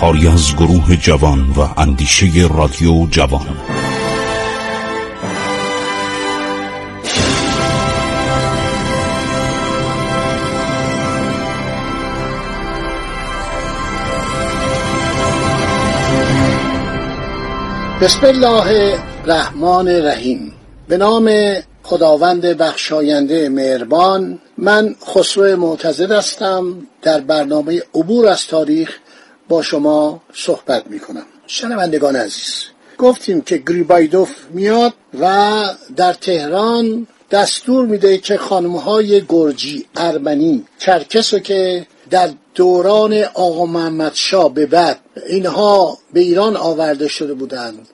کاری از گروه جوان و اندیشه رادیو جوان. بسم الله الرحمن الرحیم. به نام خداوند بخشاینده مهربان من خسرو معتزد هستم. در برنامه عبور از تاریخ با شما صحبت می کنم شنوندگان عزیز گفتیم که گریبایدوف میاد و در تهران دستور میده که خانمهای گرجی ارمنی چرکس که در دوران آقا محمد شاه به بعد اینها به ایران آورده شده بودند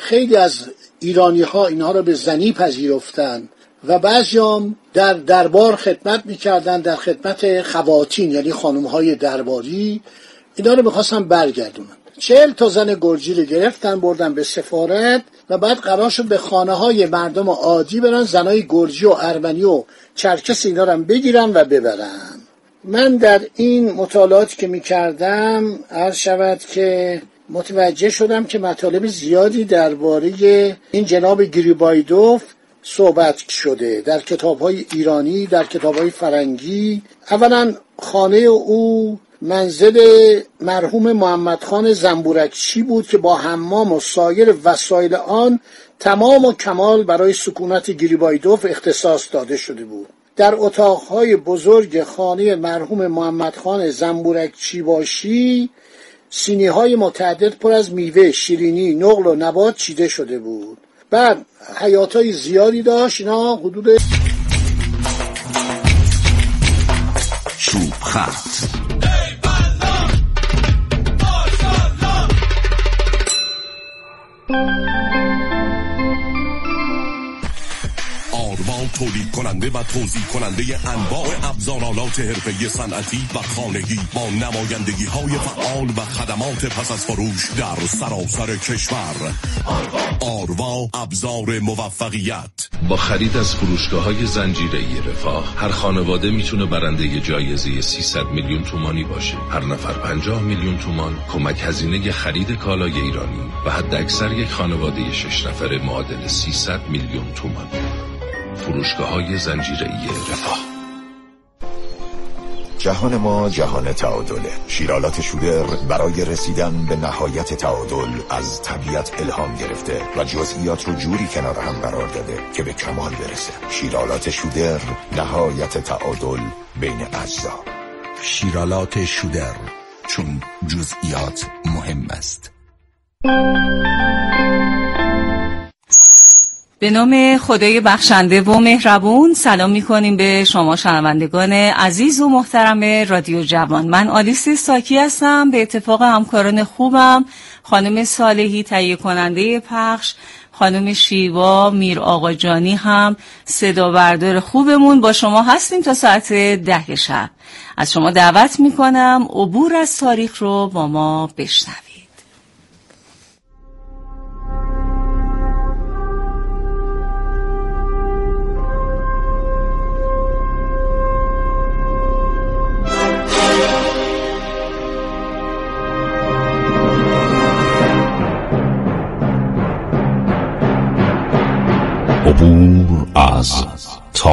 خیلی از ایرانی ها اینها را به زنی پذیرفتند و بعضیام در دربار خدمت می‌کردند در خدمت خواتین یعنی خانم های درباری اینا رو می‌خواستن برگردونن چهل تا زن گرجی رو گرفتن بردن به سفارت و بعد قرار شد به خانه های مردم عادی برن زنای گرجی و ارمنی و چرکس اینا رو بگیرن و ببرن. من در این مطالعاتی که می‌کردم عرض شود که متوجه شدم که مطالب زیادی درباره این جناب گریبایدوف صحبت شده در کتاب های ایرانی در کتاب های فرنگی. اولا خانه او منزل مرحوم محمد خان زنبورکچی بود که با حمام و سایر وسایل آن تمام و کمال برای سکونت گریبایدوف اختصاص داده شده بود؟ در اتاقهای بزرگ خانه مرحوم محمد خان زنبورک چیباشی سینی های متعدد پر از میوه، شیرینی، نقل و نبات چیده شده بود. بعد حیات های زیادی داشت اینا حدود چوب تولید کننده و توضیح کننده انواع ابزارالات حرفه صنعتی و خانگی با نمایندگی های فعال و خدمات پس از فروش در سراسر کشور. آروا ابزار موفقیت. با خرید از فروشگاه های زنجیره رفاه هر خانواده می‌تونه برنده جایزه 300 میلیون تومانی باشه. هر نفر 50 میلیون تومان کمک هزینه خرید کالای ایرانی و حد اکثر یک خانواده شش نفره معادل 300 میلیون تومان. فروشگاه های زنجیره رفاه. جهان ما جهان تعادله شیرالات شودر برای رسیدن به نهایت تعادل از طبیعت الهام گرفته و جزئیات رو جوری کنار هم قرار داده که به کمال برسه. شیرالات شودر نهایت تعادل بین اجزا. شیرالات شودر چون جزئیات مهم است. به نام خدای بخشنده و مهربون سلام می کنیم به شما شنوندگان عزیز و محترم رادیو جوان. من آلیسی ساکی هستم به اتفاق همکاران خوبم خانم صالحی تهیه کننده پخش خانم شیوا میر آقا جانی هم صدا بردار خوبمون با شما هستیم تا ساعت ده شب. از شما دعوت می کنم عبور از تاریخ رو با ما بشنوید.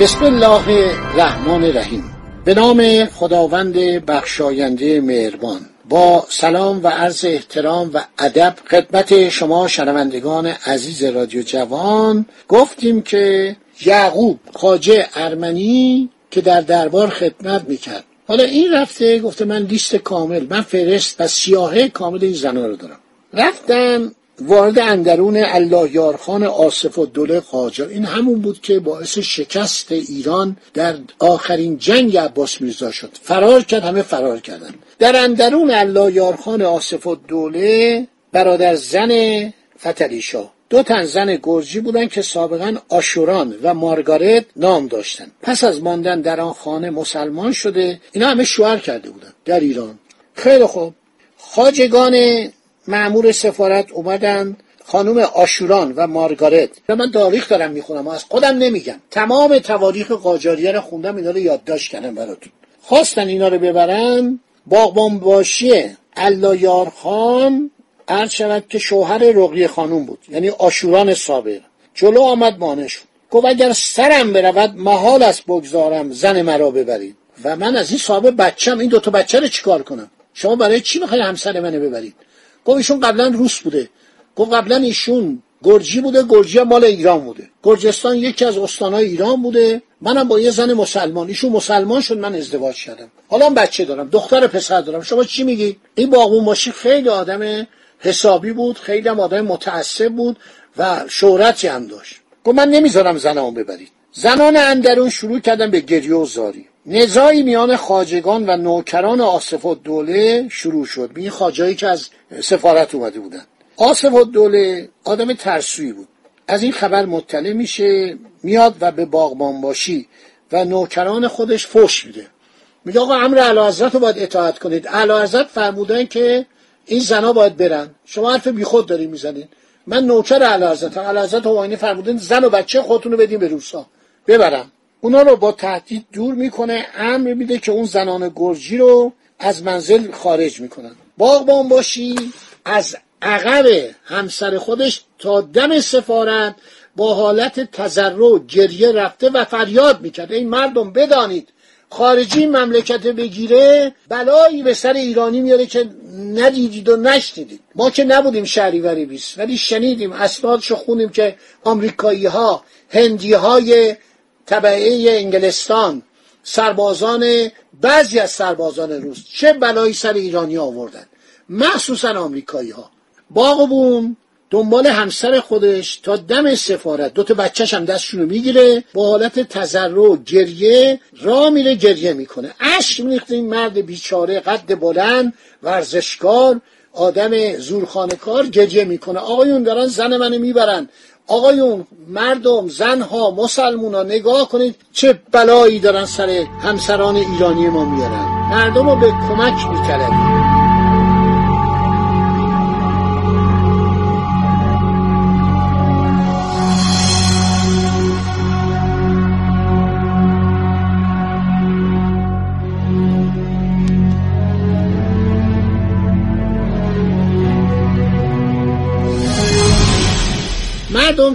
بسم الله الرحمن الرحیم. به نام خداوند بخشاینده مهربان. با سلام و عرض احترام و ادب خدمت شما شنوندگان عزیز رادیو جوان گفتیم که یعقوب خاجه ارمنی که در دربار خدمت می‌کرد. حالا این رفته گفته من لیست کامل من فرست و سیاهه کامل این زنها رو دارم. رفتن وارد اندرون الله یارخان آصف و دوله قاجار این همون بود که باعث شکست ایران در آخرین جنگ عباس میرزا شد. فرار کرد همه فرار کردن. در اندرون الله یارخان آصف و دوله برادر زن فتلی دو تن زن گرجی بودند که سابقا آشوران و مارگارت نام داشتند پس از ماندن در آن خانه مسلمان شده. اینا همه شوهر کرده بودند در ایران. خیلی خوب. خاجگان معمور سفارت اومدن. خانم آشوران و مارگارت. من تاریخ دارم می‌خونم از خودم نمیگم. تمام تواریخ قاجاریه رو خوندم اینا رو یادداشت کردم براتون. خواستن اینا رو ببرن باغبان باشی الله خان عرض شود که شوهر رقیه خانوم بود یعنی آشوران سابق جلو آمد مانع شد گفت اگر سرم برود محال است بگذارم زن مرا ببرید. و من از این صاحب بچم این دوتا بچه رو چیکار کنم؟ شما برای چی می‌خوای همسر منو ببرید؟ گفت ایشون قبلا روس بوده. گفت قبلا ایشون گرجی بوده گرجی مال ایران بوده. گرجستان یکی از استانهای ایران بوده. منم با یه زن مسلمان. ایشون مسلمان شد من ازدواج کردم. حالا بچه دارم دختر پسر دارم. شما چی میگی؟ این باغون باشی خیلی آدم حسابی بود خیلی هم آدم متعصب بود و شهرتی هم داشت. گفت من نمی‌ذارم زنمو ببرید. زنان اندرون شروع کردن به گریه و زاری. نزاعی میان خاجگان و نوکران آصف دوله شروع شد. این خاجایی که از سفارت اومده بودن آصف دوله آدم ترسویی بود. از این خبر مطلع میشه میاد و به باغبان باشی و نوکران خودش فش میده. میگه آقا امر اعلی حضرت رو باید اطاعت کنید. اعلی حضرت فرمودن که این زنا باید برن. شما حرف بیخود داری می‌زنید من نوکر اعلی حضرت اعلی حضرت هماینی فرمودن زن و بچه خودتون رو بدین به روسا. ببرم. اونا رو با تهدید دور می‌کنه امر میده که اون زنان گرجی رو از منزل خارج می‌کنن. باغبان باشی از عقب همسر خودش تا دم سفارت با حالت تذرع گریه رفته و فریاد می‌کرد. این مردم بدانید خارجی مملکت بگیره بلایی به سر ایرانی میاره که ندیدید و نشنیدید. ما که نبودیم شهریوری بیست ولی شنیدیم اسنادشو خونیم که آمریکایی ها هندی های طبعه انگلستان سربازان بعضی از سربازان روس چه بلایی سر ایرانی آوردن؟ مخصوصا آمریکایی ها باغبون دنبال همسر خودش تا دم سفارت دوتا بچهش هم دستشونو می‌گیره با حالت تذرع گریه را میره گریه می‌کنه. اشک میریخته این مرد بیچاره قد بلند ورزشکار آدم زورخانه کار گریه می‌کنه. آقایون دارن زن منو می‌برن. آقایون مردم زنها مسلمونا نگاه کنید چه بلایی دارن سر همسران ایرانی ما میارن. مردم رو به کمک می‌کردن.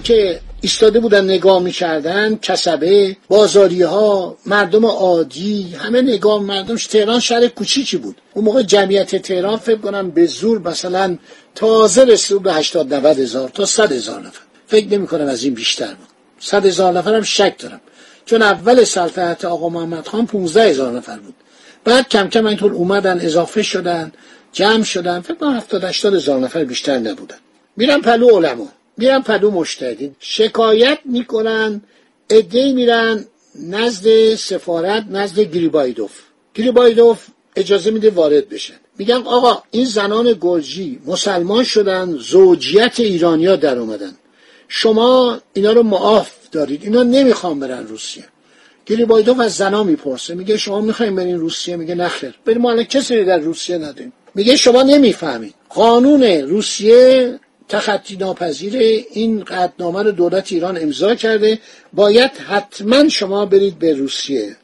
مردم که ایستاده بودن نگاه می‌کردن کسبه بازاری ها مردم عادی همه نگاه مردمش تهران شهر کوچیکی بود. اون موقع جمعیت تهران فکر کنم به زور مثلا تازه رسید به 80 90 هزار تا 100 هزار نفر. فکر نمی کنم از این بیشتر بود. 100 هزار نفر هم شک دارم. چون اول سلطنت آقا محمد خان 15 هزار نفر بود. بعد کم کم اینطور اومدن اضافه شدن جمع شدن. فکر کنم 70 80 هزار نفر بیشتر نبودن. میرم پلو علما. میرن پدو مشتهدین. شکایت می‌کنن ادهی میرن نزد سفارت نزد گریبایدوف. گریبایدوف اجازه میده وارد بشن. میگن آقا این زنان گرجی مسلمان شدن زوجیت ایرانیا در اومدن. شما اینا رو معاف دارید. اینا نمی‌خوان برن روسیه. گریبایدوف از زنا می‌پرسه. میگه شما می‌خواین برین روسیه؟ میگه نخیر بریم ما کسی در روسیه نداریم. میگه شما نمی‌فهمید. قانون روسیه تخطی ناپذیر این قدنامه رو دولت ایران امضا کرده. باید حتما شما برید به روسیه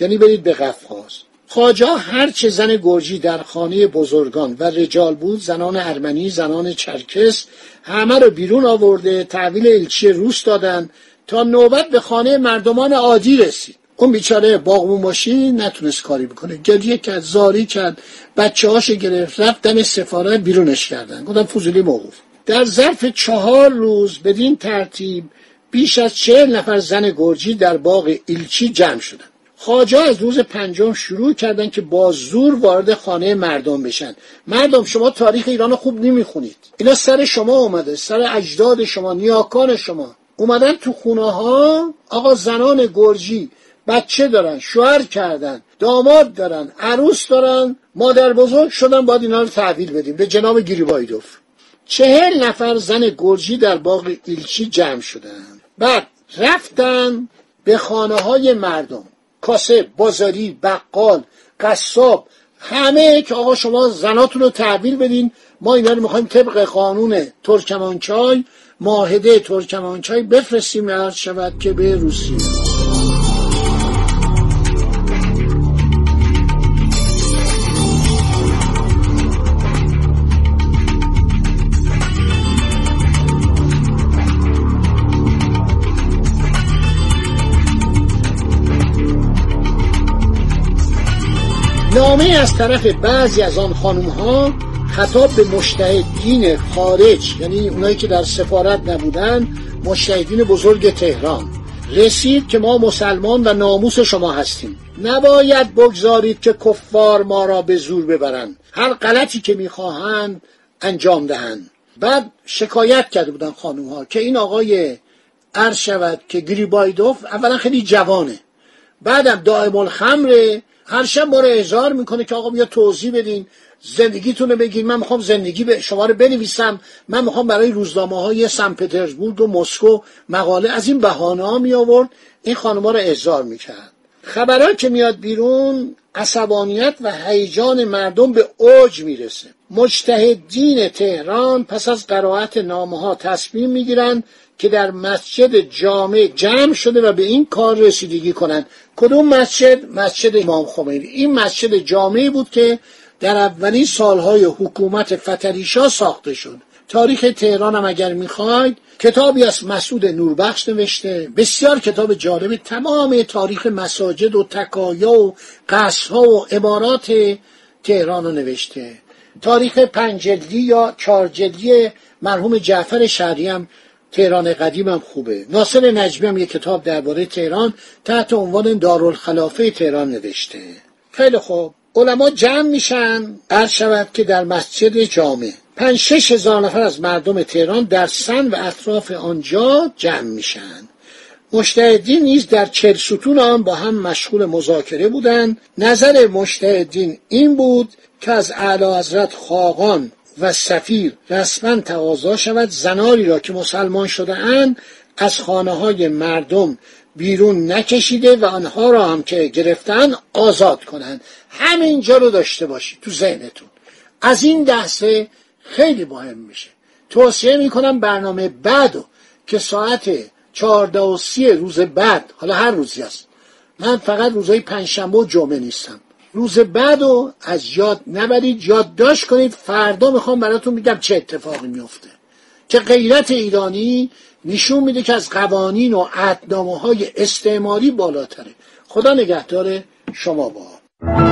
یعنی برید به قفقاز. خاجا هر چه زن گرجی در خانه بزرگان و رجال بود زنان ارمنی زنان چرکس همه رو بیرون آورده تحویل الچی روس دادن تا نوبت به خانه مردمان عادی رسید. اون بیچاره باغمون باشی نتونست کاری بکنه. گریه کرد زاری کرد بچه هاش گرفت رفت دم سفارت بیرونش کردن. گفتم فضولی موقوف. در ظرف چهار روز بدین ترتیب بیش از چهل نفر زن گرجی در باغ ایلچی جمع شدند خاجه از روز پنجم شروع کردن که با زور وارد خانه مردم بشن. مردم شما تاریخ ایران خوب نمی‌خونید. اینا سر شما اومده سر اجداد شما نیاکان شما. اومدن تو خونه ها آقا زنان گرجی بچه دارن شوهر کردن داماد دارن عروس دارن مادر بزرگ شدن باید اینا رو تحویل بدیم. به جناب گیریبایدوف چهل نفر زن گرجی در باغ ایلچی جمع شدن بعد رفتن به خانه های مردم. کاسه بازاری بقال قصاب همه که آقا شما زناتون رو تحویل بدین ما اینا رو می‌خوایم طبق قانون ترکمانچای ماهده ترکمانچای بفرستیم عرض شود که به روسیه. نامه از طرف بعضی از آن خانم ها خطاب به مشتهدین خارج یعنی اونایی که در سفارت نبودن مشتهدین بزرگ تهران. رسید که ما مسلمان و ناموس شما هستیم. نباید بگذارید که کفار ما را به زور ببرند. هر غلطی که می‌خواهند انجام دهند. بعد شکایت کرده بودن خانوم ها که این آقای عرض شود که گریبایدوف اولا خیلی جوانه. بعدم دائم الخمره هر شب ما رو می‌کنه که آقا بیا توضیح بدین زندگیتون رو بگین. من می‌خوام زندگی به شما رو بنویسم. من می‌خوام برای روزنامه های سن پترزبورگ و مسکو مقاله از این بهانه ها می آورد این خانمها رو احضار می‌کرد. خبرها که میاد بیرون عصبانیت و هیجان مردم به اوج می‌رسه. مجتهدین تهران پس از قرائت نامه ها تصمیم می‌گیرند که در مسجد جامع جمع شده و به این کار رسیدگی کنند کدوم مسجد؟ مسجد امام خمینی. این مسجد جامعی بود که در اولین سالهای حکومت فتریشا ساخته شد. تاریخ تهران هم اگر می‌خواید کتابی از مسعود نوربخش نوشته. بسیار کتاب جالب. تمام تاریخ مساجد و تکایا و قصرها و عمارات تهران رو نوشته. تاریخ پنجلدی یا چارجلدی مرحوم جعفر شهری هم تهران قدیم هم خوبه. ناصر نجمی هم یک کتاب درباره تهران تحت عنوان دارالخلافه تهران نوشته. خیلی خوب. علما جمع میشن. عرض شود که در مسجد جامع. پنج شش هزار نفر از مردم تهران در سن و اطراف آنجا جمع میشن. مشتهدین نیز در چل ستون آن با هم مشغول مذاکره بودند. نظر مشتهدین این بود که از اعلی حضرت خاقان و سفیر رسما تقاضا شود زناری را که مسلمان شده اند از خانه های مردم بیرون نکشیده و آنها را هم که گرفتن آزاد کنند. همینجا رو داشته باشید تو ذهنتون. از این دسته خیلی مهم میشه. توصیه می‌کنم برنامه بعدو که ساعت چهارده و سی روز بعد حالا هر روزی است. من فقط روزهای پنجشنبه و جمعه نیستم. روز بعد و از یاد نبرید یادداشت کنید. فردا می‌خوام براتون میگم چه اتفاقی میفته که غیرت ایرانی نشون میده که از قوانین و عهدنامه های استعماری بالاتره. خدا نگهدار شما با.